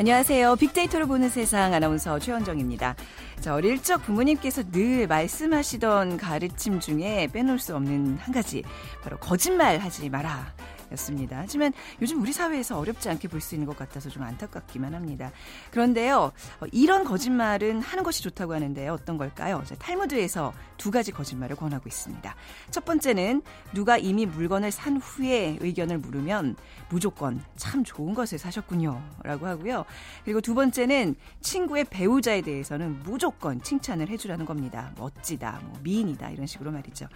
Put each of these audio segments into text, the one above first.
안녕하세요. 빅데이터로 보는 세상 아나운서 최원정입니다. 자, 어릴 적 부모님께서 늘 말씀하시던 가르침 중에 빼놓을 수 없는 한 가지, 바로 거짓말 하지 마라. 였습니다. 하지만 요즘 우리 사회에서 어렵지 않게 볼 수 있는 것 같아서 좀 안타깝기만 합니다. 그런데요, 어, 이런 거짓말은 하는 것이 좋다고 하는데요. 어떤 걸까요? 탈무드에서 두 가지 거짓말을 권하고 있습니다. 첫 번째는 누가 이미 물건을 산 후에 의견을 물으면 무조건 참 좋은 것을 사셨군요. 라고 하고요. 그리고 두 번째는 친구의 배우자에 대해서는 무조건 칭찬을 해주라는 겁니다. 멋지다, 뭐 미인이다, 이런 식으로 말이죠.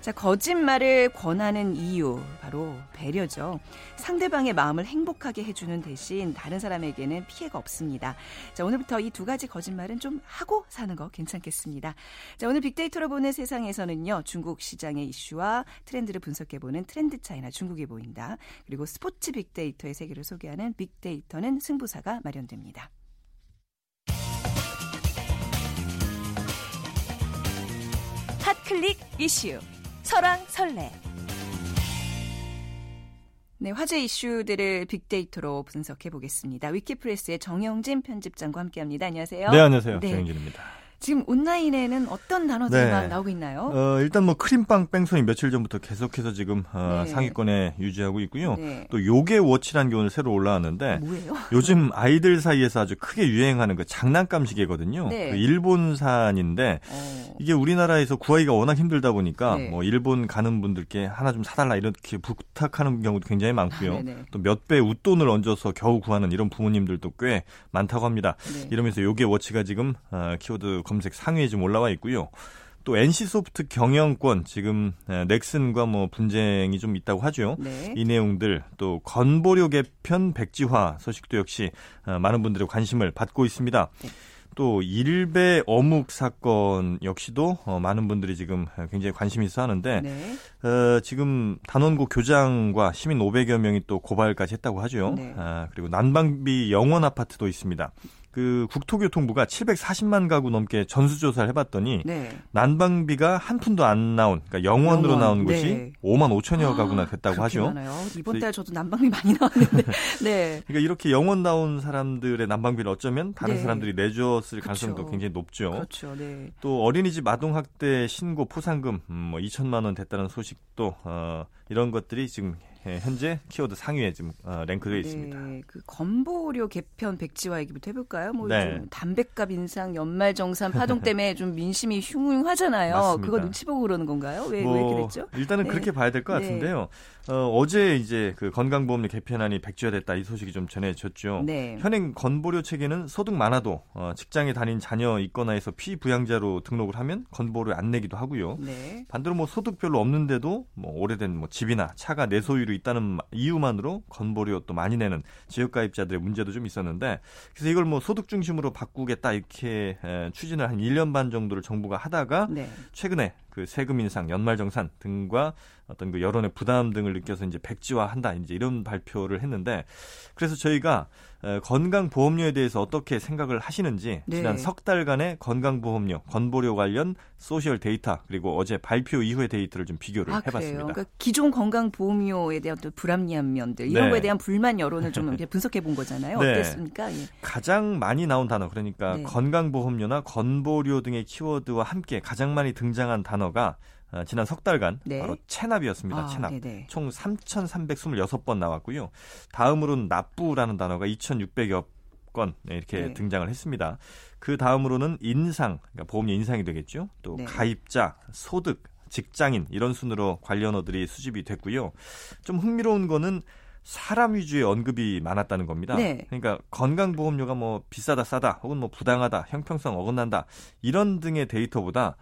자, 거짓말을 권하는 이유, 바로 배려죠. 상대방의 마음을 행복하게 해주는 대신 다른 사람에게는 피해가 없습니다. 자, 오늘부터 이 두 가지 거짓말은 좀 하고 사는 거 괜찮겠습니다. 자, 오늘 빅데이터로 보는 세상에서는요, 중국 시장의 이슈와 트렌드를 분석해보는 트렌드 차이나 중국이 보인다. 그리고 스포츠 빅데이터의 세계를 소개하는 빅데이터는 승부사가 마련됩니다. 핫클릭 이슈. 설왕설래. 네, 화제 이슈들을 빅데이터로 분석해 보겠습니다. 위키프레스의 정영진 편집장과 함께합니다. 안녕하세요. 네, 안녕하세요. 네. 정영진입니다. 지금 온라인에는 어떤 단어들이 네. 막 나오고 있나요? 어, 일단 뭐 크림빵 뺑소니 며칠 전부터 계속해서 지금 어, 네. 상위권에 유지하고 있고요. 네. 또 요괴 워치라는 게 오늘 새로 올라왔는데 뭐예요? 요즘 아이들 사이에서 아주 크게 유행하는 그 장난감 시계거든요. 네. 그 일본산인데 어. 이게 우리나라에서 구하기가 워낙 힘들다 보니까 네. 뭐 일본 가는 분들께 하나 좀 사달라 이렇게 부탁하는 경우도 굉장히 많고요. 아, 또 몇 배 웃돈을 얹어서 겨우 구하는 이런 부모님들도 꽤 많다고 합니다. 네. 이러면서 요괴 워치가 지금 어, 키워드 검색 상위에 좀 올라와 있고요. 또 NC소프트 경영권 지금 넥슨과 뭐 분쟁이 좀 있다고 하죠. 네. 이 내용들 또 건보료 개편 백지화 소식도 역시 어, 많은 분들의 관심을 받고 있습니다. 네. 또 일베 어묵 사건 역시도 어, 많은 분들이 지금 굉장히 관심 있어 하는데 네. 어, 지금 단원고 교장과 시민 500여 명이 또 고발까지 했다고 하죠. 네. 아, 그리고 난방비 영원 아파트도 있습니다. 그 국토교통부가 740만 가구 넘게 전수조사를 해봤더니 네. 난방비가 한 푼도 안 나온 그러니까 영원으로 영원. 나온 곳이 네. 5만 5천여 아, 가구나 됐다고 하죠. 많아요. 이번 달 저도 난방비 많이 나왔는데. 네. 그러니까 이렇게 영원 나온 사람들의 난방비를 어쩌면 다른 네. 사람들이 내줬을 그쵸. 가능성도 굉장히 높죠. 그렇죠. 네. 또 어린이집 아동학대 신고 포상금 음, 뭐 2천만 원 됐다는 소식도 어, 이런 것들이 지금 예, 현재 키워드 상위에 지금 어, 랭크되어 네, 있습니다. 그 건보료 개편 백지화 얘기부터 해볼까요? 뭐 네. 담배값 인상, 연말 정산 파동 때문에 좀 민심이 흉흉하잖아요. 맞습니다. 그거 눈치 보고 그러는 건가요? 왜, 뭐 왜 이렇게 됐죠? 일단은 네. 그렇게 봐야 될것 네. 같은데요. 어, 제 이제 그 건강보험료 개편안이 백지화됐다 이 소식이 좀 전해졌죠. 네. 현행 건보료 체계는 소득 많아도 어, 직장에 다닌 자녀 있거나 해서 피부양자로 등록을 하면 건보료 안 내기도 하고요. 네. 반대로 뭐 소득 별로 없는데도 뭐 오래된 뭐 집이나 차가 내 소유로 있다는 이유만으로 건보료 또 많이 내는 지역가입자들의 문제도 좀 있었는데 그래서 이걸 뭐 소득 중심으로 바꾸겠다 이렇게 에, 추진을 한 1년 반 정도를 정부가 하다가 네. 최근에 그 세금 인상, 연말 정산 등과 어떤 그 여론의 부담 등을 느껴서 이제 백지화한다 이제 이런 발표를 했는데 그래서 저희가 건강보험료에 대해서 어떻게 생각을 하시는지 네. 지난 석 달간의 건강보험료, 건보료 관련 소셜 데이터 그리고 어제 발표 이후의 데이터를 좀 비교를 아, 해봤습니다. 그러니까 기존 건강보험료에 대한 또 불합리한 면들 이런 네. 거에 대한 불만 여론을 좀 분석해 본 거잖아요. 네. 어땠습니까? 예. 가장 많이 나온 단어 그러니까 네. 건강보험료나 건보료 등의 키워드와 함께 가장 많이 등장한 단어 가 어, 지난 석 달간 네. 바로 체납이었습니다. 아, 체납. 네네. 총 3,326번 나왔고요. 다음으로는 납부라는 단어가 2,600여 건 네, 이렇게 네. 등장을 했습니다. 그 다음으로는 인상, 그러니까 보험료 인상이 되겠죠. 또 네. 가입자, 소득, 직장인 이런 순으로 관련어들이 수집이 됐고요. 좀 흥미로운 거는 사람 위주의 언급이 많았다는 겁니다. 네. 그러니까 건강보험료가 뭐 비싸다 싸다 혹은 뭐 부당하다 형평성 어긋난다 이런 등의 데이터보다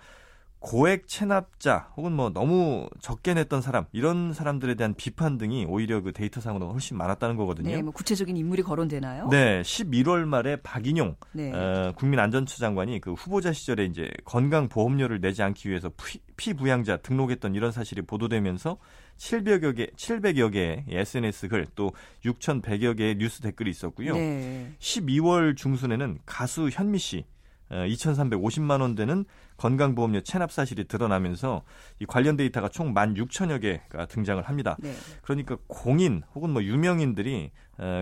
고액 체납자 혹은 뭐 너무 적게 냈던 사람 이런 사람들에 대한 비판 등이 오히려 그 데이터상으로 훨씬 많았다는 거거든요. 네, 뭐 구체적인 인물이 거론되나요? 네, 11월 말에 박인용 네. 어, 국민안전처 장관이 그 후보자 시절에 이제 건강보험료를 내지 않기 위해서 피, 피부양자 등록했던 이런 사실이 보도되면서 700여 개 700여 개의 SNS 글 또 6,100여 개의 뉴스 댓글이 있었고요. 네. 12월 중순에는 가수 현미 씨 2,350만 원 되는 건강보험료 체납 사실이 드러나면서 이 관련 데이터가 총 16,000여 개가 등장을 합니다. 네. 그러니까 공인 혹은 뭐 유명인들이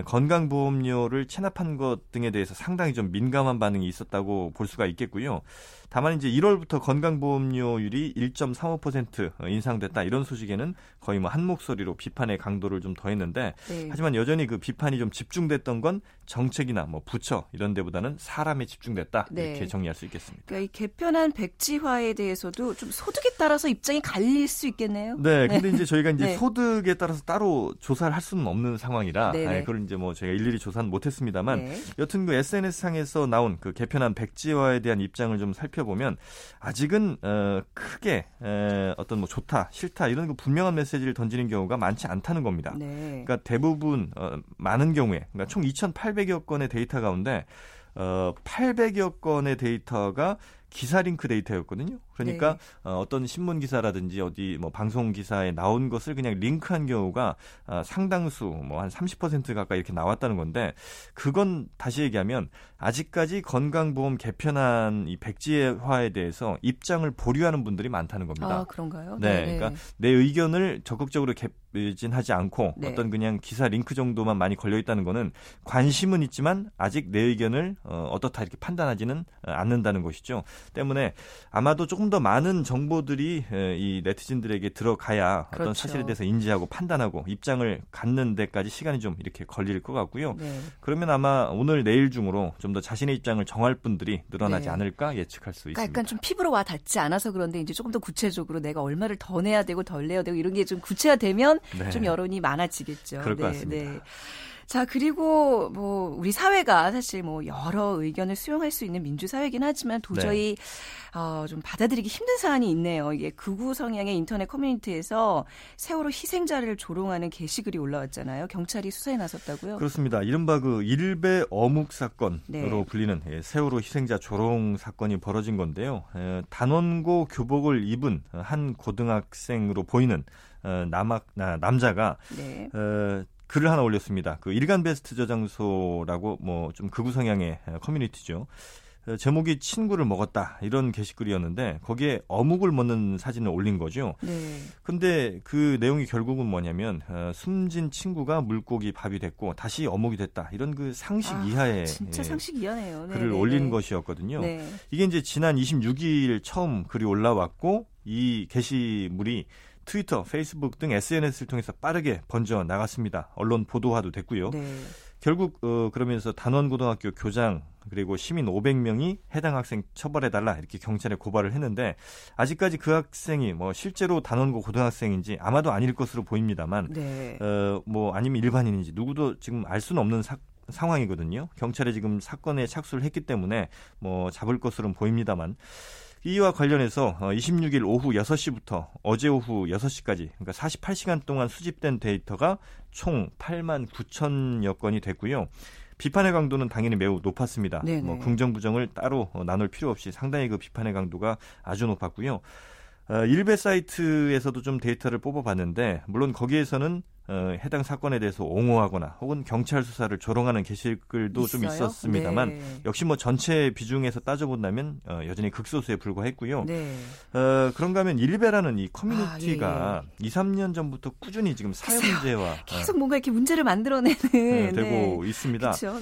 건강보험료를 체납한 것 등에 대해서 상당히 좀 민감한 반응이 있었다고 볼 수가 있겠고요. 다만 이제 1월부터 건강보험료율이 1.35% 인상됐다 이런 소식에는 거의 뭐 한 목소리로 비판의 강도를 좀 더했는데 네. 하지만 여전히 그 비판이 좀 집중됐던 건 정책이나 뭐 부처 이런 데보다는 사람에 집중됐다 네. 이렇게 정리할 수 있겠습니다. 그러니까 이 개편한 백 지화에 대해서도 좀 소득에 따라서 입장이 갈릴 수 있겠네요. 네, 근데 네. 이제 저희가 이제 네. 소득에 따라서 따로 조사를 할 수는 없는 상황이라 네, 네. 그걸 이제 뭐 제가 일일이 조사는 못했습니다만 여튼 그 SNS 상에서 나온 그 개편한 백지화에 대한 입장을 좀 살펴 살펴보면 아직은 어, 크게 에, 어떤 뭐 좋다, 싫다 이런 그 분명한 메시지를 던지는 경우가 많지 않다는 겁니다. 네. 그러니까 대부분 어, 많은 경우에 그러니까 총 2,800여 건의 데이터 가운데 어, 800여 건의 데이터가 기사 링크 데이터였거든요. 그러니까 네. 어떤 신문 기사라든지 어디 뭐 방송 기사에 나온 것을 그냥 링크한 경우가 어, 상당수 뭐 한 30% 가까이 이렇게 나왔다는 건데 그건 다시 얘기하면 아직까지 건강보험 개편안 이 백지화에 대해서 입장을 보류하는 분들이 많다는 겁니다. 아, 그런가요? 네. 네. 그러니까 내 의견을 적극적으로 개진하지 않고 네. 어떤 그냥 기사 링크 정도만 많이 걸려 있다는 거는 관심은 있지만 아직 내 의견을 어, 어떻다 이렇게 판단하지는 않는다는 것이죠. 때문에 아마도 조금 더 많은 정보들이 이 네티즌들에게 들어가야 그렇죠. 어떤 사실에 대해서 인지하고 판단하고 입장을 갖는 데까지 시간이 좀 이렇게 걸릴 것 같고요. 네. 그러면 아마 오늘 내일 중으로 좀 더 자신의 입장을 정할 분들이 늘어나지 네. 않을까 예측할 수 그러니까 있습니다. 약간 좀 피부로 와 닿지 않아서 그런데 이제 조금 더 구체적으로 내가 얼마를 더 내야 되고 덜 내야 되고 이런 게 좀 구체화되면 네. 좀 여론이 많아지겠죠. 그럴 것 네, 같습니다. 네. 자, 그리고 뭐 우리 사회가 사실 뭐 여러 의견을 수용할 수 있는 민주 사회긴 하지만 도저히 네. 어, 좀 받아들이기 힘든 사안이 있네요. 이게 극우 성향의 인터넷 커뮤니티에서 세월호 희생자를 조롱하는 게시글이 올라왔잖아요. 경찰이 수사에 나섰다고요? 그렇습니다. 이른바 그 일베 어묵 사건으로 네. 불리는 예, 세월호 희생자 조롱 사건이 벌어진 건데요. 단원고 교복을 입은 한 고등학생으로 보이는 어, 남학, 남자가 네. 어, 글을 하나 올렸습니다. 그 일간 베스트 저장소라고 뭐 좀 극우 성향의 커뮤니티죠. 어, 제목이 친구를 먹었다 이런 게시글이었는데 거기에 어묵을 먹는 사진을 올린 거죠. 네. 근데 그 내용이 결국은 뭐냐면 어, 숨진 친구가 물고기 밥이 됐고 다시 어묵이 됐다 이런 그 상식 아, 이하의 진짜 예, 상식 이하네요. 네, 글을 네, 올린 네. 것이었거든요. 네. 이게 이제 지난 26일 처음 글이 올라왔고 이 게시물이 트위터, 페이스북 등 SNS를 통해서 빠르게 번져 나갔습니다. 언론 보도화도 됐고요. 네. 결국 어, 그러면서 단원고등학교 교장 그리고 시민 500명이 해당 학생 처벌해달라 이렇게 경찰에 고발을 했는데 아직까지 그 학생이 뭐 실제로 단원고 고등학생인지 아마도 아닐 것으로 보입니다만 네. 어, 뭐 아니면 일반인인지 누구도 지금 알 수는 없는 사, 상황이거든요. 경찰에 지금 사건에 착수를 했기 때문에 뭐 잡을 것으로는 보입니다만 이와 관련해서 26일 어, 오후 6시부터 어제 오후 6시까지 그러니까 48시간 동안 수집된 데이터가 총 8만 9천여 건이 됐고요. 비판의 강도는 당연히 매우 높았습니다. 네네. 뭐 긍정 부정을 따로 어, 나눌 필요 없이 상당히 그 비판의 강도가 아주 높았고요. 어, 일베 사이트에서도 좀 데이터를 뽑아봤는데 물론 거기에서는 어, 해당 사건에 대해서 옹호하거나 혹은 경찰 수사를 조롱하는 게시글도 있어요? 좀 있었습니다만 네. 역시 뭐 전체 비중에서 따져본다면 어, 여전히 극소수에 불과했고요. 네. 어, 그런가 하면 일베라는 이 커뮤니티가 아, 예, 예. 2, 3년 전부터 꾸준히 지금 사회 문제와 어, 계속 뭔가 이렇게 문제를 만들어내는 네, 되고 네. 있습니다. 그쵸?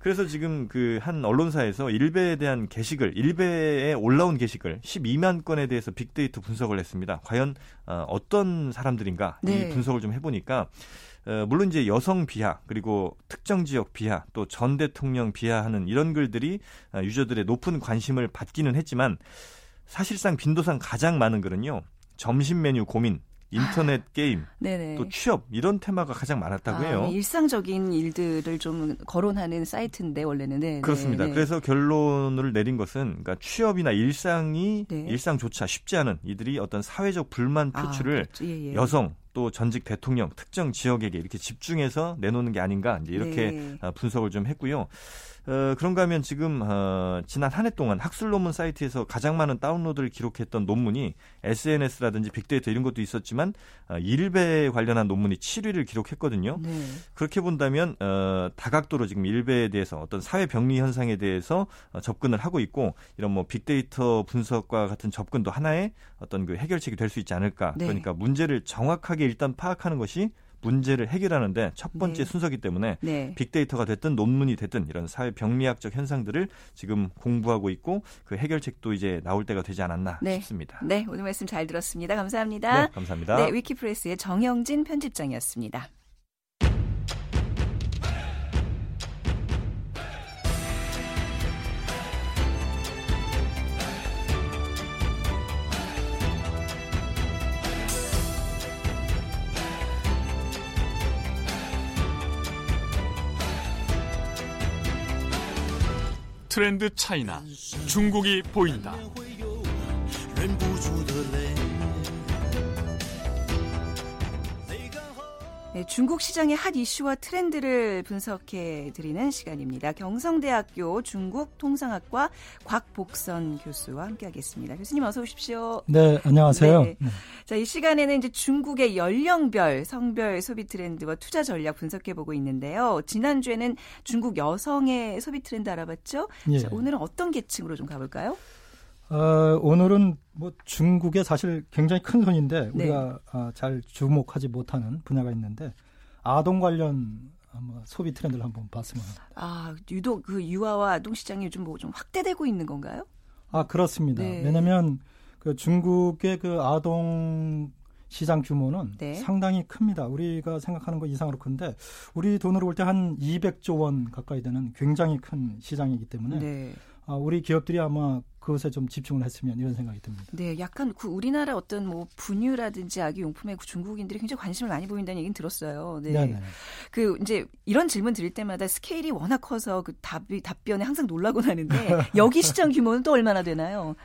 그래서 지금 그 한 언론사에서 일베에 대한 게시글, 일베에 올라온 게시글 12만 건에 대해서 빅데이터 분석을 했습니다. 과연 어, 어떤 사람들인가 이 네. 분석을 좀 해보니까 어, 물론 이제 여성 비하 그리고 특정 지역 비하 또 전 대통령 비하하는 이런 글들이 어, 유저들의 높은 관심을 받기는 했지만 사실상 빈도상 가장 많은 글은요 점심 메뉴 고민 인터넷 게임, 네네. 또 취업 이런 테마가 가장 많았다고 해요. 아, 네, 일상적인 일들을 좀 거론하는 사이트인데 원래는 네, 그렇습니다. 네, 그래서 결론을 내린 것은 그러니까 취업이나 일상이 네. 일상조차 쉽지 않은 이들이 어떤 사회적 불만 아, 표출을 아, 예, 예. 여성 또 전직 대통령 특정 지역에게 이렇게 집중해서 내놓는 게 아닌가 이제 이렇게 네. 아, 분석을 좀 했고요. 어, 그런가 하면 지금 어, 지난 한 해 동안 학술 논문 사이트에서 가장 많은 다운로드를 기록했던 논문이 SNS라든지 빅데이터 이런 것도 있었지만 어, 일베에 관련한 논문이 7위를 기록했거든요. 네. 그렇게 본다면 어, 다각도로 지금 일베에 대해서 어떤 사회 병리 현상에 대해서 어, 접근을 하고 있고 이런 뭐 빅데이터 분석과 같은 접근도 하나의 어떤 그 해결책이 될 수 있지 않을까. 네. 그러니까 문제를 정확하게 일단 파악하는 것이 문제를 해결하는데 첫 번째 네. 순서기 때문에 네. 빅데이터가 됐든 논문이 됐든 이런 사회 병리학적 현상들을 지금 공부하고 있고 그 해결책도 이제 나올 때가 되지 않았나 네. 싶습니다. 네, 오늘 말씀 잘 들었습니다. 감사합니다. 네, 감사합니다. 네, 위키프레스의 정영진 편집장이었습니다. 트렌드 차이나 중국이 보인다. 네, 중국 시장의 핫 이슈와 트렌드를 분석해 드리는 시간입니다. 경성대학교 중국통상학과 곽복선 교수와 함께하겠습니다. 교수님 어서 오십시오. 네, 안녕하세요. 네. 자, 이 시간에는 이제 중국의 연령별, 성별 소비 트렌드와 투자 전략 분석해 보고 있는데요. 지난주에는 중국 여성의 소비 트렌드 알아봤죠? 예. 자, 오늘은 어떤 계층으로 좀 가볼까요? 어, 오늘은 뭐 중국의 사실 굉장히 큰 손인데 네. 우리가 어, 잘 주목하지 못하는 분야가 있는데 아동 관련 뭐 소비 트렌드를 한번 봤으면 합니다. 아, 유독 그 유아와 아동 시장이 좀 뭐좀 뭐 확대되고 있는 건가요? 아, 그렇습니다. 네. 왜냐면 그 중국의 그 아동 시장 규모는 네. 상당히 큽니다. 우리가 생각하는 것 이상으로 큰데 우리 돈으로 볼 때 한 200조 원 가까이 되는 굉장히 큰 시장이기 때문에 네. 아, 우리 기업들이 아마 그것에 좀 집중을 했으면 이런 생각이 듭니다. 네, 약간 그 우리나라 어떤 뭐 분유라든지 아기 용품에 그 중국인들이 굉장히 관심을 많이 보인다는 얘기는 들었어요. 네. 네네. 그 이제 이런 질문 드릴 때마다 스케일이 워낙 커서 그 답이 답변에 항상 놀라고 나는데 여기 시장 규모는 또 얼마나 되나요?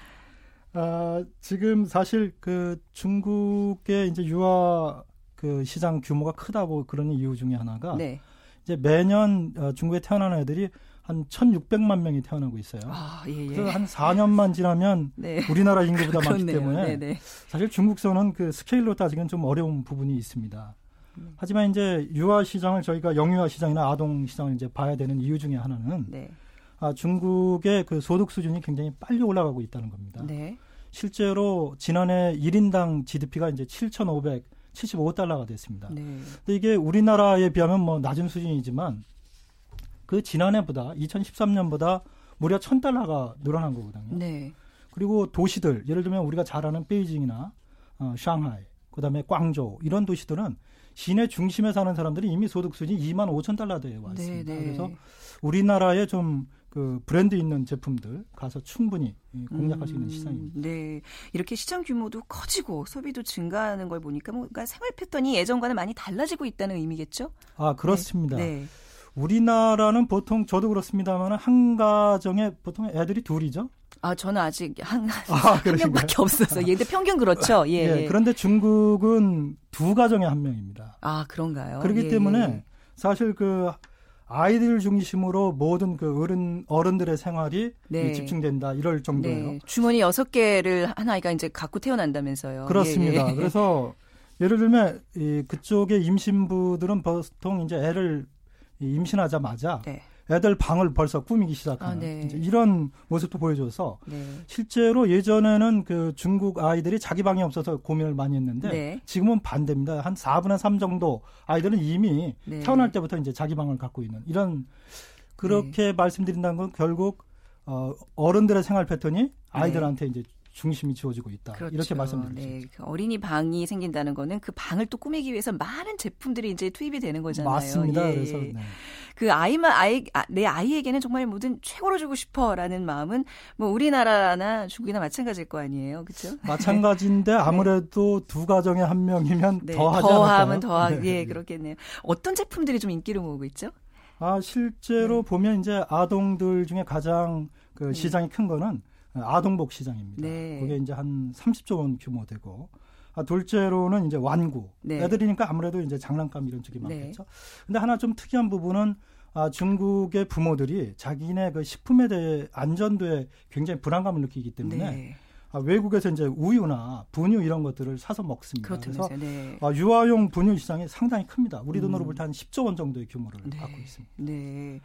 아, 지금 사실 그 중국의 이제 유아 그 시장 규모가 크다고 그런 이유 중에 하나가 네. 이제 매년 어, 중국에 태어나는 애들이 한 1,600만 명이 태어나고 있어요. 아, 예, 예. 그래서 한 4년만 지나면 네. 우리나라 인구보다 많기 때문에 네네. 네. 사실 중국서는 그 스케일로 따지기는 좀 어려운 부분이 있습니다. 음. 하지만 이제 유아 시장을 저희가 영유아 시장이나 아동 시장을 이제 봐야 되는 이유 중에 하나는 네. 아, 중국의 그 소득 수준이 굉장히 빨리 올라가고 있다는 겁니다. 네. 실제로 지난해 1인당 GDP가 이제 7,575달러가 됐습니다. 네. 근데 이게 우리나라에 비하면 뭐 낮은 수준이지만 그 지난해보다 2013년보다 무려 1000달러가 늘어난 거거든요. 네. 그리고 도시들 예를 들면 우리가 잘 아는 베이징이나 어, 샹하이, 그다음에 광저우 이런 도시들은 시내 중심에 사는 사람들이 이미 소득 수준이 2만 5천 달러대에 와 있습니다. 네, 네. 그래서 우리나라에 좀그 브랜드 있는 제품들 가서 충분히 공략할 수 있는 음, 시장입니다. 네, 이렇게 시장 규모도 커지고 소비도 증가하는 걸 보니까 뭔가 생활 패턴이 예전과는 많이 달라지고 있다는 의미겠죠? 아 그렇습니다. 네. 네. 우리나라는 보통 저도 그렇습니다만 한 가정에 보통 애들이 둘이죠. 아, 저는 아직 한, 아, 한 명밖에 없어서. 예, 근데 평균 그렇죠. 예, 예, 예. 그런데 중국은 두 가정에 한 명입니다. 아, 그런가요? 그렇기 예, 때문에 예. 사실 그 아이들 중심으로 모든 그 어른 어른들의 생활이 네. 집중된다 이럴 정도예요. 네. 주머니 여섯 개를 한 아이가 이제 갖고 태어난다면서요. 그렇습니다. 예, 예. 그래서 예를 들면 이 그쪽의 임신부들은 보통 이제 애를 임신하자마자 네. 애들 방을 벌써 꾸미기 시작하는 아, 네. 이런 모습도 보여줘서 네. 실제로 예전에는 그 중국 아이들이 자기 방이 없어서 고민을 많이 했는데 네. 지금은 반대입니다. 한 4분의 3 정도 아이들은 이미 네. 태어날 때부터 이제 자기 방을 갖고 있는 이런 그렇게 네. 말씀드린다는 건 결국 어, 어른들의 생활 패턴이 네. 아이들한테 이제 중심이 지어지고 있다. 그렇죠. 이렇게 말씀드리죠. 네. 그 어린이 방이 생긴다는 거는 그 방을 또 꾸미기 위해서 많은 제품들이 이제 투입이 되는 거잖아요. 맞습니다. 예. 그래서 네. 그 아이만 아이 아, 내 아이에게는 정말 모든 최고로 주고 싶어라는 마음은 뭐 우리나라나 중국이나 마찬가지일 거 아니에요, 그렇죠? 마찬가지인데 네. 아무래도 네. 두 가정에 한 명이면 네. 더 하지 더 하면 더 하, 네. 예, 그렇겠네요. 어떤 제품들이 좀 인기를 모으고 있죠? 아 실제로 네. 보면 이제 아동들 중에 가장 그 시장이 큰 거는 아동복 시장입니다. 네. 그게 이제 한 30조 원 규모 되고 아, 둘째로는 이제 완구. 네. 애들이니까 아무래도 이제 장난감 이런 쪽이 네. 많겠죠. 네. 근데 하나 좀 특이한 부분은 아, 중국의 부모들이 자기네 그 식품에 대해 안전도에 굉장히 불안감을 느끼기 때문에 네. 아, 외국에서 이제 우유나 분유 이런 것들을 사서 먹습니다. 그래서 네. 아, 유아용 분유 시장이 상당히 큽니다. 우리 돈으로 음. 볼때 한 10조 원 정도의 규모를 네. 갖고 있습니다. 네.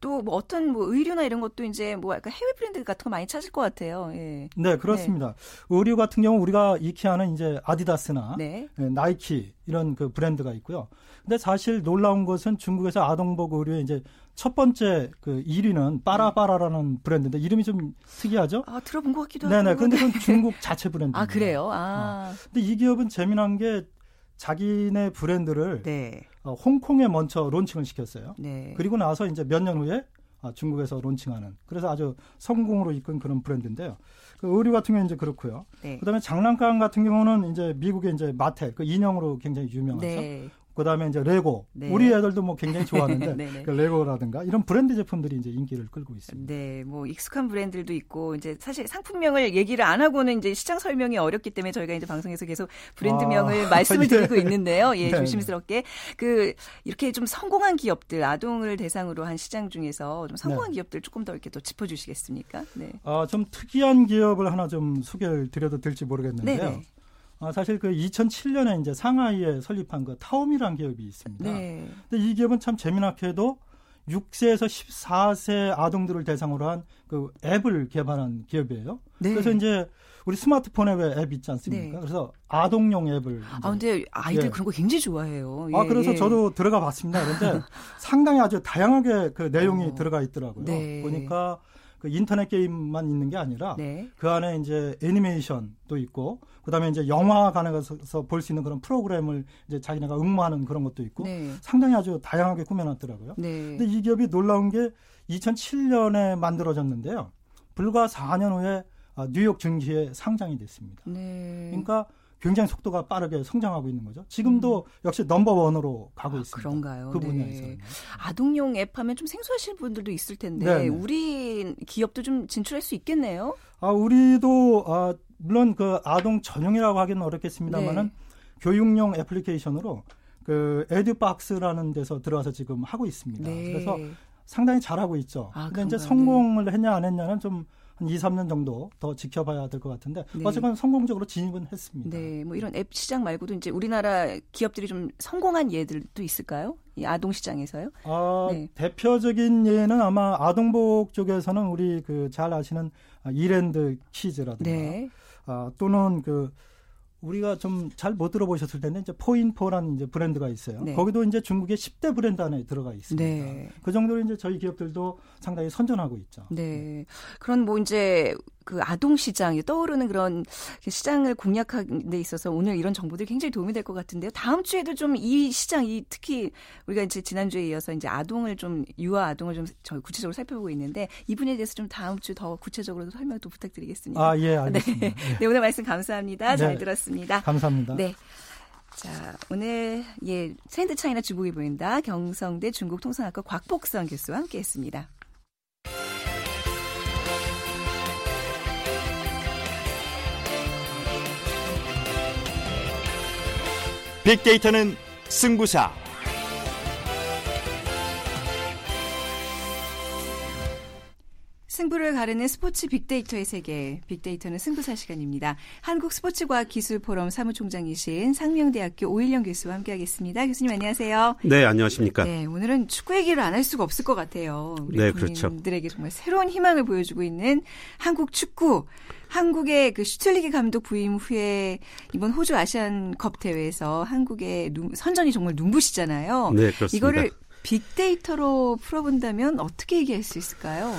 또 뭐 어떤 뭐 의류나 이런 것도 이제 뭐 약간 해외 브랜드 같은 거 많이 찾을 것 같아요. 예. 네, 그렇습니다. 네. 의류 같은 경우 우리가 익히하는 이제 아디다스나 네. 예, 나이키 이런 그 브랜드가 있고요. 근데 사실 놀라운 것은 중국에서 아동복 의류에 이제 첫 번째 그 1위는 빠라빠라라는 브랜드인데 이름이 좀 특이하죠? 아 들어본 것 같기도 하고. 네네. 근데 그건 중국 자체 브랜드. 아 그래요? 아. 어. 근데 이 기업은 재미난 게 자기네 브랜드를 네. 어, 홍콩에 먼저 론칭을 시켰어요. 네. 그리고 나서 이제 몇 년 후에 아, 중국에서 론칭하는 그래서 아주 성공으로 이끈 그런 브랜드인데요. 그 의류 같은 경우는 이제 그렇고요. 네. 그다음에 장난감 같은 경우는 이제 미국의 이제 마텔 그 인형으로 굉장히 유명하죠. 네. 그다음에 이제 레고 네. 우리 애들도 뭐 굉장히 좋아하는데 네, 네. 그 레고라든가 이런 브랜드 제품들이 이제 인기를 끌고 있습니다. 네, 뭐 익숙한 브랜드들도 있고 이제 사실 상품명을 얘기를 안 하고는 이제 시장 설명이 어렵기 때문에 저희가 이제 방송에서 계속 브랜드명을 아, 말씀을 예. 드리고 있는데요. 예, 네. 조심스럽게 그 이렇게 좀 성공한 기업들 아동을 대상으로 한 시장 중에서 좀 성공한 네. 기업들 조금 더 이렇게 또 짚어 주시겠습니까? 네. 아, 좀 특이한 기업을 하나 좀 소개를 드려도 될지 모르겠는데요. 네네. 아, 사실 그 2007년에 이제 상하이에 설립한 그 타오미라는 기업이 있습니다. 네. 근데 이 기업은 참 재미나게도 6세에서 14세 아동들을 대상으로 한 그 앱을 개발한 기업이에요. 네. 그래서 이제 우리 스마트폰에 왜 앱 있지 않습니까? 네. 그래서 아동용 앱을. 아, 근데 아이들 예. 그런 거 굉장히 좋아해요. 아, 예, 아, 그래서 예. 저도 들어가 봤습니다. 그런데 상당히 아주 다양하게 그 내용이 어. 들어가 있더라고요. 네. 보니까 그 인터넷 게임만 있는 게 아니라 네. 그 안에 이제 애니메이션도 있고 그다음에 이제 영화관에 가서 볼 수 있는 그런 프로그램을 이제 자기네가 응모하는 그런 것도 있고 네. 상당히 아주 다양하게 꾸며놨더라고요. 네. 근데 이 기업이 놀라운 게 2007년에 만들어졌는데요. 불과 4년 후에 아, 뉴욕 증시에 상장이 됐습니다. 네. 그러니까 굉장히 속도가 빠르게 성장하고 있는 거죠. 지금도 음. 역시 넘버 원으로 가고 아, 있습니다. 그런가요? 그 네. 분야에서. 아동용 앱 하면 좀 생소하실 분들도 있을 텐데 네네. 우리 기업도 좀 진출할 수 있겠네요. 아, 우리도 아, 물론 그 아동 전용이라고 하기는 어렵겠습니다만은 네. 교육용 애플리케이션으로 그 에듀박스라는 데서 들어와서 지금 하고 있습니다. 네. 그래서 상당히 잘하고 있죠. 아, 근데 이제 성공을 네. 했냐 안 했냐는 좀 한 2, 3년 정도 더 지켜봐야 될 것 같은데 네. 어쨌건 성공적으로 진입은 했습니다. 네, 뭐 이런 앱 시장 말고도 이제 우리나라 기업들이 좀 성공한 예들도 있을까요? 이 아동 시장에서요? 아, 네. 대표적인 예는 아마 아동복 쪽에서는 우리 그 잘 아시는 이랜드 키즈라든가 네. 아, 또는 그 우리가 좀 잘 못 들어보셨을 텐데 이제 포인포라는 이제 브랜드가 있어요. 네. 거기도 이제 중국의 10대 브랜드 안에 들어가 있습니다. 네. 그 정도로 이제 저희 기업들도 상당히 선전하고 있죠. 네. 그런 뭐 이제 그 아동 시장이 떠오르는 그런 시장을 공략하는 데 있어서 오늘 이런 정보들이 굉장히 도움이 될 것 같은데요. 다음 주에도 좀 이 시장 이 특히 우리가 이제 지난주에 이어서 이제 아동을 좀 유아 아동을 좀 구체적으로 살펴보고 있는데 이 분에 대해서 좀 다음 주 더 구체적으로 설명 도 부탁드리겠습니다. 아, 예, 알겠습니다. 네. 네. 오늘 말씀 감사합니다. 잘 네. 들었습니다. 감사합니다. 네. 자, 오늘 예, 트렌드 차이나 주목이 보인다. 경성대 중국통상학과 곽복선 교수와 함께 했습니다. 빅데이터는 승부사. 승부를 가르는 스포츠 빅데이터의 세계, 빅데이터는 승부사 시간입니다. 한국 스포츠과학기술포럼 사무총장이신 상명대학교 오일영 교수와 함께하겠습니다. 교수님 안녕하세요. 네, 안녕하십니까. 네, 오늘은 축구 얘기를 안 할 수가 없을 것 같아요. 우리 네, 그렇죠. 국민들에게 정말 새로운 희망을 보여주고 있는 한국 축구. 한국의 그 슈틀리기 감독 부임 후에 이번 호주 아시안컵 대회에서 한국의 선전이 정말 눈부시잖아요. 네, 그렇습니다. 이거를 빅데이터로 풀어본다면 어떻게 얘기할 수 있을까요?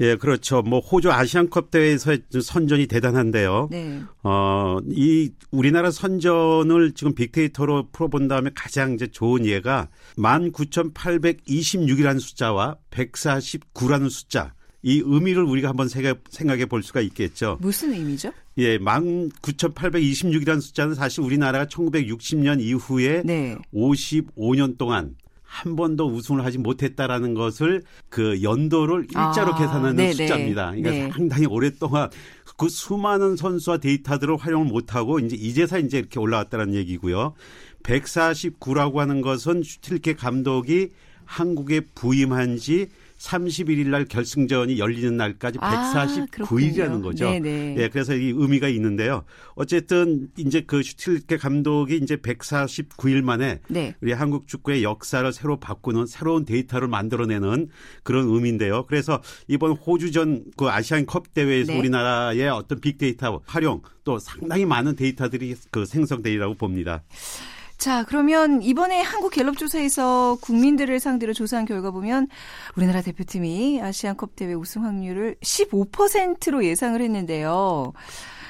예, 그렇죠. 뭐 호주 아시안컵 대회에서 선전이 대단한데요. 네. 어, 이 우리나라 선전을 지금 빅데이터로 풀어본 다음에 가장 이제 좋은 예가 19,826이라는 숫자와 149라는 숫자. 이 의미를 우리가 한번 생각해 볼 수가 있겠죠. 무슨 의미죠? 예, 19,826이라는 숫자는 사실 우리나라가 1960년 이후에 네. 55년 동안 한 번도 우승을 하지 못했다라는 것을 그 연도를 일자로 아, 계산하는 네네. 숫자입니다. 그러니까 네. 상당히 오랫동안 그 수많은 선수와 데이터들을 활용을 못하고 이제 이제서 이제 이렇게 올라왔다는 얘기고요. 149라고 하는 것은 슈틸케 감독이 한국에 부임한 지 31일 날 결승전이 열리는 날까지 149일이라는 아, 거죠. 네네. 예, 그래서 이 의미가 있는데요. 어쨌든 이제 그 슈틸케 감독이 이제 149일 만에 네. 우리 한국 축구의 역사를 새로 바꾸는 새로운 데이터를 만들어내는 그런 의미인데요. 그래서 이번 호주전 그 아시안컵 대회에서 네. 우리나라의 어떤 빅데이터 활용 또 상당히 많은 데이터들이 그 생성되리라고 봅니다. 자, 그러면 이번에 한국 갤럽 조사에서 국민들을 상대로 조사한 결과 보면 우리나라 대표팀이 아시안컵 대회 우승 확률을 15%로 예상을 했는데요.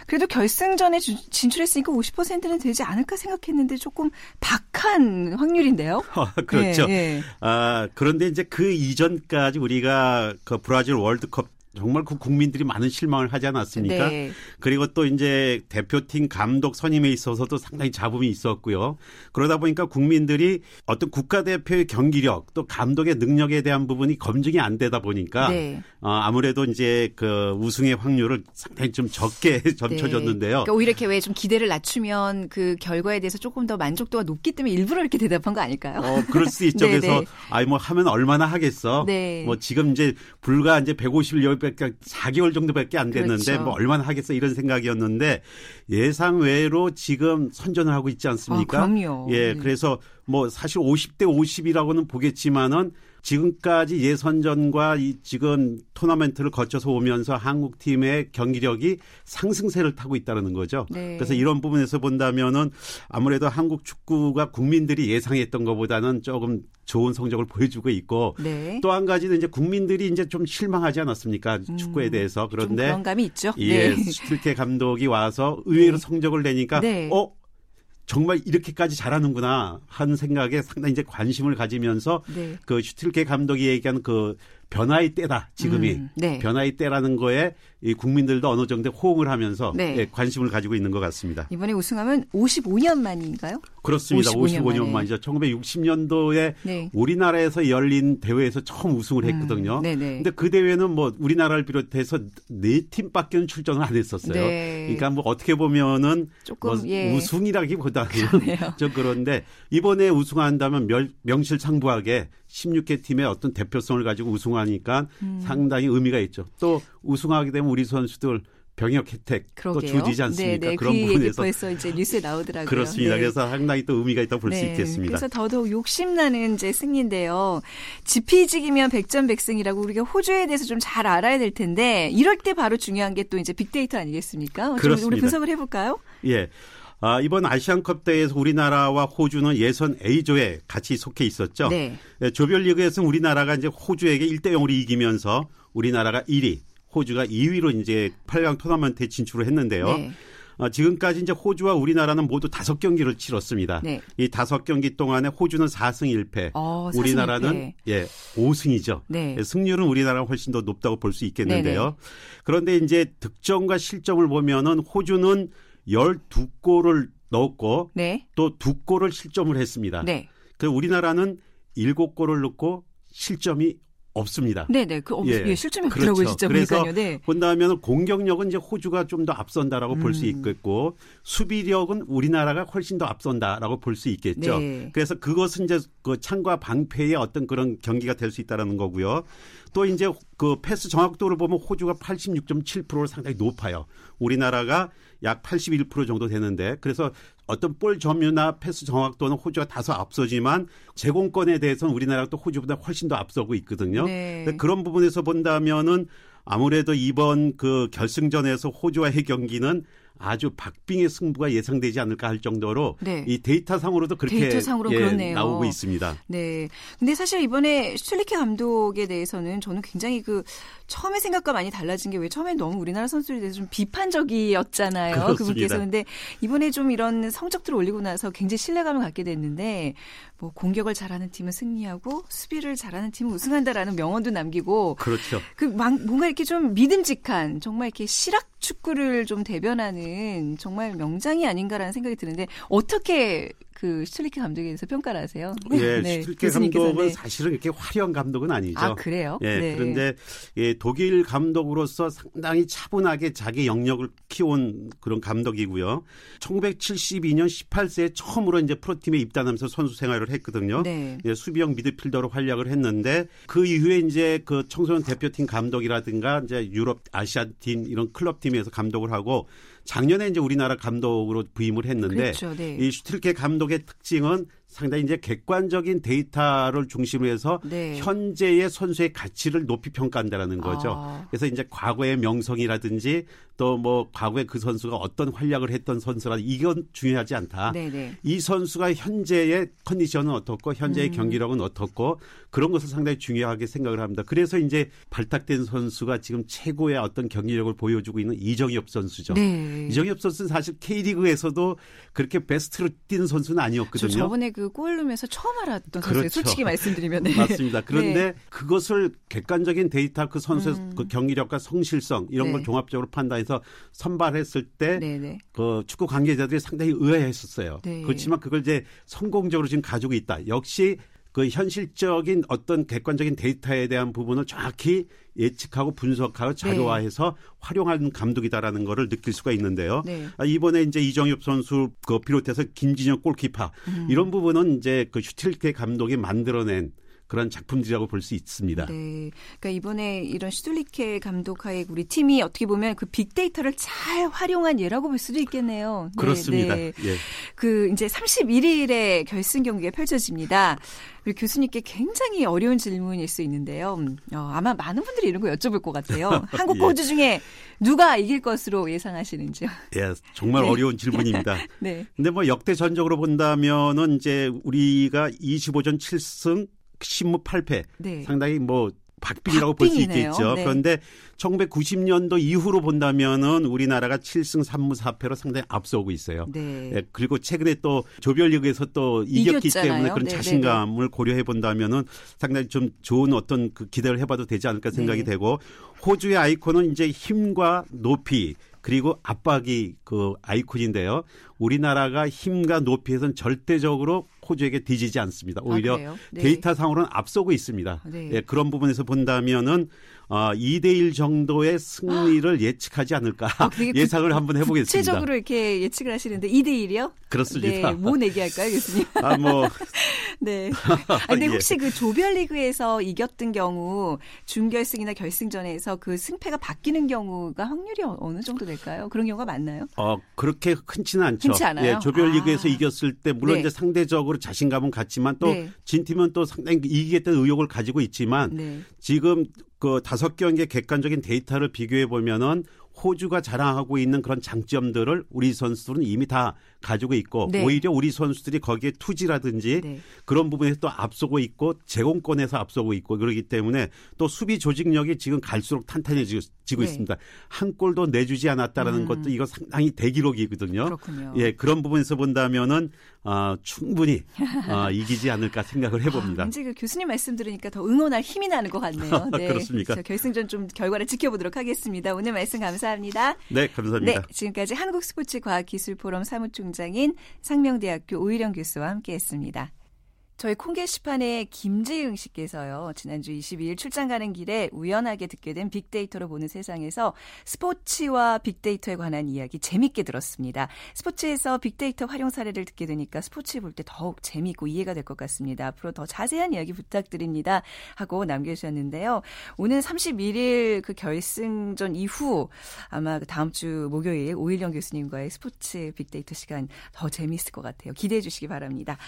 그래도 결승전에 진출했으니까 50%는 되지 않을까 생각했는데 조금 박한 확률인데요. 아, 그렇죠. 네, 네. 아, 그런데 이제 그 이전까지 우리가 그 브라질 월드컵 정말 그 국민들이 많은 실망을 하지 않았습니까? 네. 그리고 또 이제 대표팀 감독 선임에 있어서도 상당히 잡음이 있었고요. 그러다 보니까 국민들이 어떤 국가대표의 경기력 또 감독의 능력에 대한 부분이 검증이 안 되다 보니까 네. 어, 아무래도 이제 그 우승의 확률을 상당히 좀 적게 점쳐졌는데요. 네. 그러니까 오히려 이렇게 왜 좀 기대를 낮추면 그 결과에 대해서 조금 더 만족도가 높기 때문에 일부러 이렇게 대답한 거 아닐까요? 어, 그럴 수 있죠. 네, 그래서 네. 아이 뭐 하면 얼마나 하겠어. 네. 뭐 지금 이제 불과 이제 150여 4개월 정도밖에 안 됐는데 그렇죠. 뭐 얼마나 하겠어 이런 생각이었는데 예상 외로 지금 선전을 하고 있지 않습니까? 아, 그럼요. 예, 네. 그래서 뭐 사실 50대 50이라고는 보겠지만은 지금까지 예선전과 이 지금 토너멘트를 거쳐서 오면서 한국 팀의 경기력이 상승세를 타고 있다는 거죠. 네. 그래서 이런 부분에서 본다면은 아무래도 한국 축구가 국민들이 예상했던 것보다는 조금 좋은 성적을 보여주고 있고 네. 또한 가지는 이제 국민들이 이제 좀 실망하지 않았습니까 음, 축구에 대해서 그런데 그런 감이 있죠. 예, 네. 슈틸케 감독이 와서 의외로 네. 성적을 내니까 네. 어 정말 이렇게까지 잘하는구나 하는 생각에 상당히 이제 관심을 가지면서 네. 그 슈틸케 감독이 얘기한 그 변화의 때다 지금이 음, 네. 변화의 때라는 거에 이 국민들도 어느 정도 호응을 하면서 네. 예, 관심을 가지고 있는 것 같습니다. 이번에 우승하면 55년 만인가요? 그렇습니다. 55년, 55년 만이죠. 1960년도에 네. 우리나라에서 열린 대회에서 처음 우승을 음, 했거든요. 음, 그런데 그 대회는 뭐 우리나라를 비롯해서 네 팀밖에는 출전을 안 했었어요. 네. 그러니까 뭐 어떻게 보면은 조금 뭐 예. 우승이라기보다는 좀 그런데 이번에 우승한다면 명실상부하게 16개 팀의 어떤 대표성을 가지고 우승하니까 음. 상당히 의미가 있죠. 또 우승하게 되면 우리 선수들 병역 혜택 그러게요. 또 주지지 않습니까? 네네. 그런 그 부분에서 벌써 이제 뉴스에 나오더라고요. 그렇습니다. 네. 그래서 상당히 또 의미가 있다고 볼수 네. 있겠습니다. 그래서 더더욱 욕심나는 이제 승리인데요. 지피지기면 백전백승이라고 우리가 호주에 대해서 좀 잘 알아야 될 텐데 이럴 때 바로 중요한 게 또 이제 빅데이터 아니겠습니까? 그렇습니다. 우리 분석을 해볼까요? 예. 아, 이번 아시안컵 대회에서 우리나라와 호주는 예선 A조에 같이 속해 있었죠. 네. 네 조별리그에서 우리나라가 이제 호주에게 1대 0으로 이기면서 우리나라가 1위, 호주가 2위로 이제 8강 토너먼트에 진출을 했는데요. 네. 어, 지금까지 이제 호주와 우리나라는 모두 다섯 경기를 치렀습니다. 네. 이 다섯 경기 동안에 호주는 4승 1패, 어, 우리나라는 1패. 예 5승이죠. 네. 예, 승률은 우리나라가 훨씬 더 높다고 볼 수 있겠는데요. 네네. 그런데 이제 득점과 실점을 보면은 호주는 12골을 넣었고 네. 또 2골을 실점을 했습니다. 네. 그 우리나라는 7골을 넣고 실점이 없습니다. 네 네. 그, 예. 예, 실점이 없더라고요, 그렇죠. 진짜 그래서 보니까요. 네. 본다면 공격력은 이제 호주가 좀 더 앞선다라고 음. 볼수 있겠고 수비력은 우리나라가 훨씬 더 앞선다라고 볼 수 있겠죠. 네. 그래서 그것은 이제 그 창과 방패의 어떤 그런 경기가 될 수 있다라는 거고요. 또 이제 그 패스 정확도를 보면 호주가 86.7%를 상당히 높아요. 우리나라가 약 81% 정도 되는데 그래서 어떤 볼 점유나 패스 정확도는 호주가 다소 앞서지만 제공권에 대해서는 우리나라가 또 호주보다 훨씬 더 앞서고 있거든요. 네. 그런 부분에서 본다면은 아무래도 이번 그 결승전에서 호주와의 경기는 아주 박빙의 승부가 예상되지 않을까 할 정도로 네. 이 데이터상으로도 그렇게 데이터상으로 예, 나오고 있습니다. 네. 근데 사실 이번에 슐리케 감독에 대해서는 저는 굉장히 그 처음에 생각과 많이 달라진 게 왜 처음에 너무 우리나라 선수들에 대해서 좀 비판적이었잖아요. 그렇습니다. 그분께서 근데 이번에 좀 이런 성적들을 올리고 나서 굉장히 신뢰감을 갖게 됐는데 뭐 공격을 잘하는 팀은 승리하고 수비를 잘하는 팀은 우승한다라는 명언도 남기고 그렇죠. 그 뭔가 이렇게 좀 믿음직한 정말 이렇게 실학 축구를 좀 대변하는 정말 명장이 아닌가라는 생각이 드는데 어떻게 그 슈틸리케 감독에 대해서 평가를 하세요? 예, 네, 슈틸리케 감독은 네. 사실은 이렇게 화려한 감독은 아니죠. 아, 그래요? 예, 네. 그런데 예, 독일 감독으로서 상당히 차분하게 자기 영역을 키운 그런 감독이고요. 1972년 18세에 처음으로 이제 프로팀에 입단하면서 선수 생활을 했거든요. 네. 예, 수비형 미드필더로 활약을 했는데 그 이후에 이제 그 청소년 대표팀 감독이라든가 이제 유럽 아시아 팀 이런 클럽 팀 에서 감독을 하고 작년에 이제 우리나라 감독으로 부임을 했는데 그렇죠, 네. 이 슈틸케 감독의 특징은 상당히 이제 객관적인 데이터를 중심으로 해서 네. 현재의 선수의 가치를 높이 평가한다라는 거죠. 아. 그래서 이제 과거의 명성이라든지 또 뭐 과거에 그 선수가 어떤 활약을 했던 선수라 이건 중요하지 않다. 네네. 네. 이 선수가 현재의 컨디션은 어떻고 현재의 음. 경기력은 어떻고 그런 것을 상당히 중요하게 생각을 합니다. 그래서 이제 발탁된 선수가 지금 최고의 어떤 경기력을 보여주고 있는 이정엽 선수죠. 네. 이정엽 선수는 사실 K리그에서도 그렇게 베스트로 뛴 선수는 아니었거든요. 저 저번에 그 골룸에서 처음 알았던 그렇죠. 선수예요. 솔직히 말씀드리면. 네. 맞습니다. 그런데 네. 그것을 객관적인 데이터 그 선수의 음. 그 경기력과 성실성 이런 네. 걸 종합적으로 판단해서 선발했을 때그 네, 네. 축구 관계자들이 상당히 의아했었어요. 네. 그렇지만 그걸 이제 성공적으로 지금 가지고 있다. 역시 그 현실적인 어떤 객관적인 데이터에 대한 부분을 정확히 예측하고 분석하고 자료화해서 네. 활용하는 감독이다라는 거를 느낄 수가 있는데요. 네. 아, 이번에 이제 이정엽 선수 그 비롯해서 김진영 골키퍼 음. 이런 부분은 이제 그 슈틸케 감독이 만들어낸 그런 작품들이라고 볼 수 있습니다. 네. 그러니까 이번에 이런 슈들리케 감독하에 우리 팀이 어떻게 보면 그 빅데이터를 잘 활용한 예라고 볼 수도 있겠네요. 네, 그렇습니다. 네. 예. 그 이제 31일에 결승 경기가 펼쳐집니다. 우리 교수님께 굉장히 어려운 질문일 수 있는데요. 어, 아마 많은 분들이 이런 거 여쭤볼 것 같아요. 한국 예. 호주 중에 누가 이길 것으로 예상하시는지요? 예, 정말 네. 어려운 질문입니다. 네. 근데 뭐 역대 전적으로 본다면은 이제 우리가 25전 7승 신무 8패 네. 상당히 뭐 박빙이라고 볼 수 있겠죠. 네. 그런데 1990년도 이후로 본다면은 우리나라가 7승 3무 4패로 상당히 앞서고 있어요. 네. 네. 그리고 최근에 또 조별리그에서 또 이겼기 이겼잖아요. 때문에 그런 네, 네, 네. 자신감을 고려해 본다면은 상당히 좀 좋은 어떤 그 기대를 해봐도 되지 않을까 생각이 되고 호주의 아이콘은 이제 힘과 높이 그리고 압박이 그 아이콘인데요. 우리나라가 힘과 높이에서는 절대적으로 호주에게 뒤지지 않습니다. 오히려 아, 네. 데이터상으로는 앞서고 있습니다. 네. 예, 그런 부분에서 본다면은 어, 2대1 정도의 승리를 예측하지 않을까 어, 예상을 한번 해보겠습니다. 구체적으로 이렇게 예측을 하시는데 2대1이요? 그렇습니다. 네, 뭐 내기할까요, 교수님? 아, 뭐. 네. 아, 근데 예. 혹시 예. 그 조별리그에서 이겼던 경우 준결승이나 결승전에서 그 승패가 바뀌는 경우가 확률이 어느 정도 될까요? 그런 경우가 많나요? 어, 그렇게 흔치는 않죠. 흔치 않아요. 예, 조별리그에서 아. 이겼을 때 물론 네. 이제 상대적으로 자신감은 같지만 또진 네. 팀은 또 상당히 이기겠다는 의욕을 가지고 있지만 네. 지금 그 다섯 경기의 객관적인 데이터를 비교해 보면은 호주가 자랑하고 있는 그런 장점들을 우리 선수들은 이미 다 가지고 있고 네. 오히려 우리 선수들이 거기에 투지라든지 네. 그런 부분에서 또 앞서고 있고 제공권에서 앞서고 있고 그러기 때문에 또 수비 조직력이 지금 갈수록 탄탄해지고 네. 있습니다. 한 골도 내주지 않았다라는 음. 것도 이거 상당히 대기록이거든요. 그렇군요. 예, 그런 부분에서 본다면은 어, 충분히 어, 이기지 않을까 생각을 해봅니다. 아, 왠지 그 교수님 말씀 들으니까 더 응원할 힘이 나는 것 같네요. 네. 그렇습니까? 결승전 좀 결과를 지켜보도록 하겠습니다. 오늘 말씀 감사합니다. 네, 감사합니다. 네, 지금까지 한국스포츠과학기술포럼 사무총 장인 상명대학교 오일영 교수와 함께했습니다. 저희 콩 게시판에 김재영 씨께서요. 지난주 22일 출장 가는 길에 우연하게 듣게 된 빅데이터로 보는 세상에서 스포츠와 빅데이터에 관한 이야기 재밌게 들었습니다. 스포츠에서 빅데이터 활용 사례를 듣게 되니까 스포츠 볼 때 더욱 재미있고 이해가 될 것 같습니다. 앞으로 더 자세한 이야기 부탁드립니다. 하고 남겨주셨는데요. 오늘 31일 그 결승전 이후 아마 그 다음 주 목요일 오일영 교수님과의 스포츠 빅데이터 시간 더 재미있을 것 같아요. 기대해 주시기 바랍니다.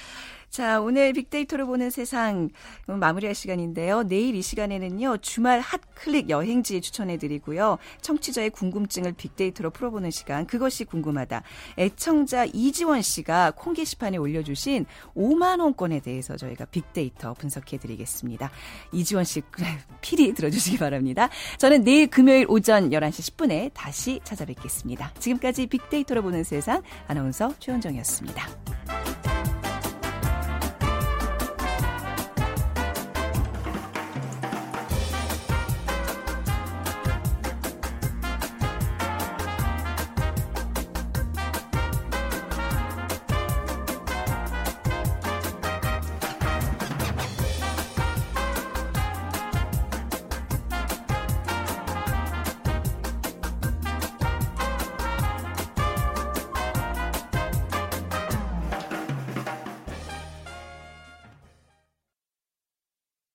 자, 오늘 빅데이터로 보는 세상 마무리할 시간인데요. 내일 이 시간에는요. 주말 핫클릭 여행지 추천해 드리고요. 청취자의 궁금증을 빅데이터로 풀어보는 시간 그것이 궁금하다. 애청자 이지원 씨가 콩 게시판에 올려주신 5만 원권에 대해서 저희가 빅데이터 분석해 드리겠습니다. 이지원 씨 필히 들어주시기 바랍니다. 저는 내일 금요일 오전 11시 10분에 다시 찾아뵙겠습니다. 지금까지 빅데이터로 보는 세상 아나운서 최원정이었습니다.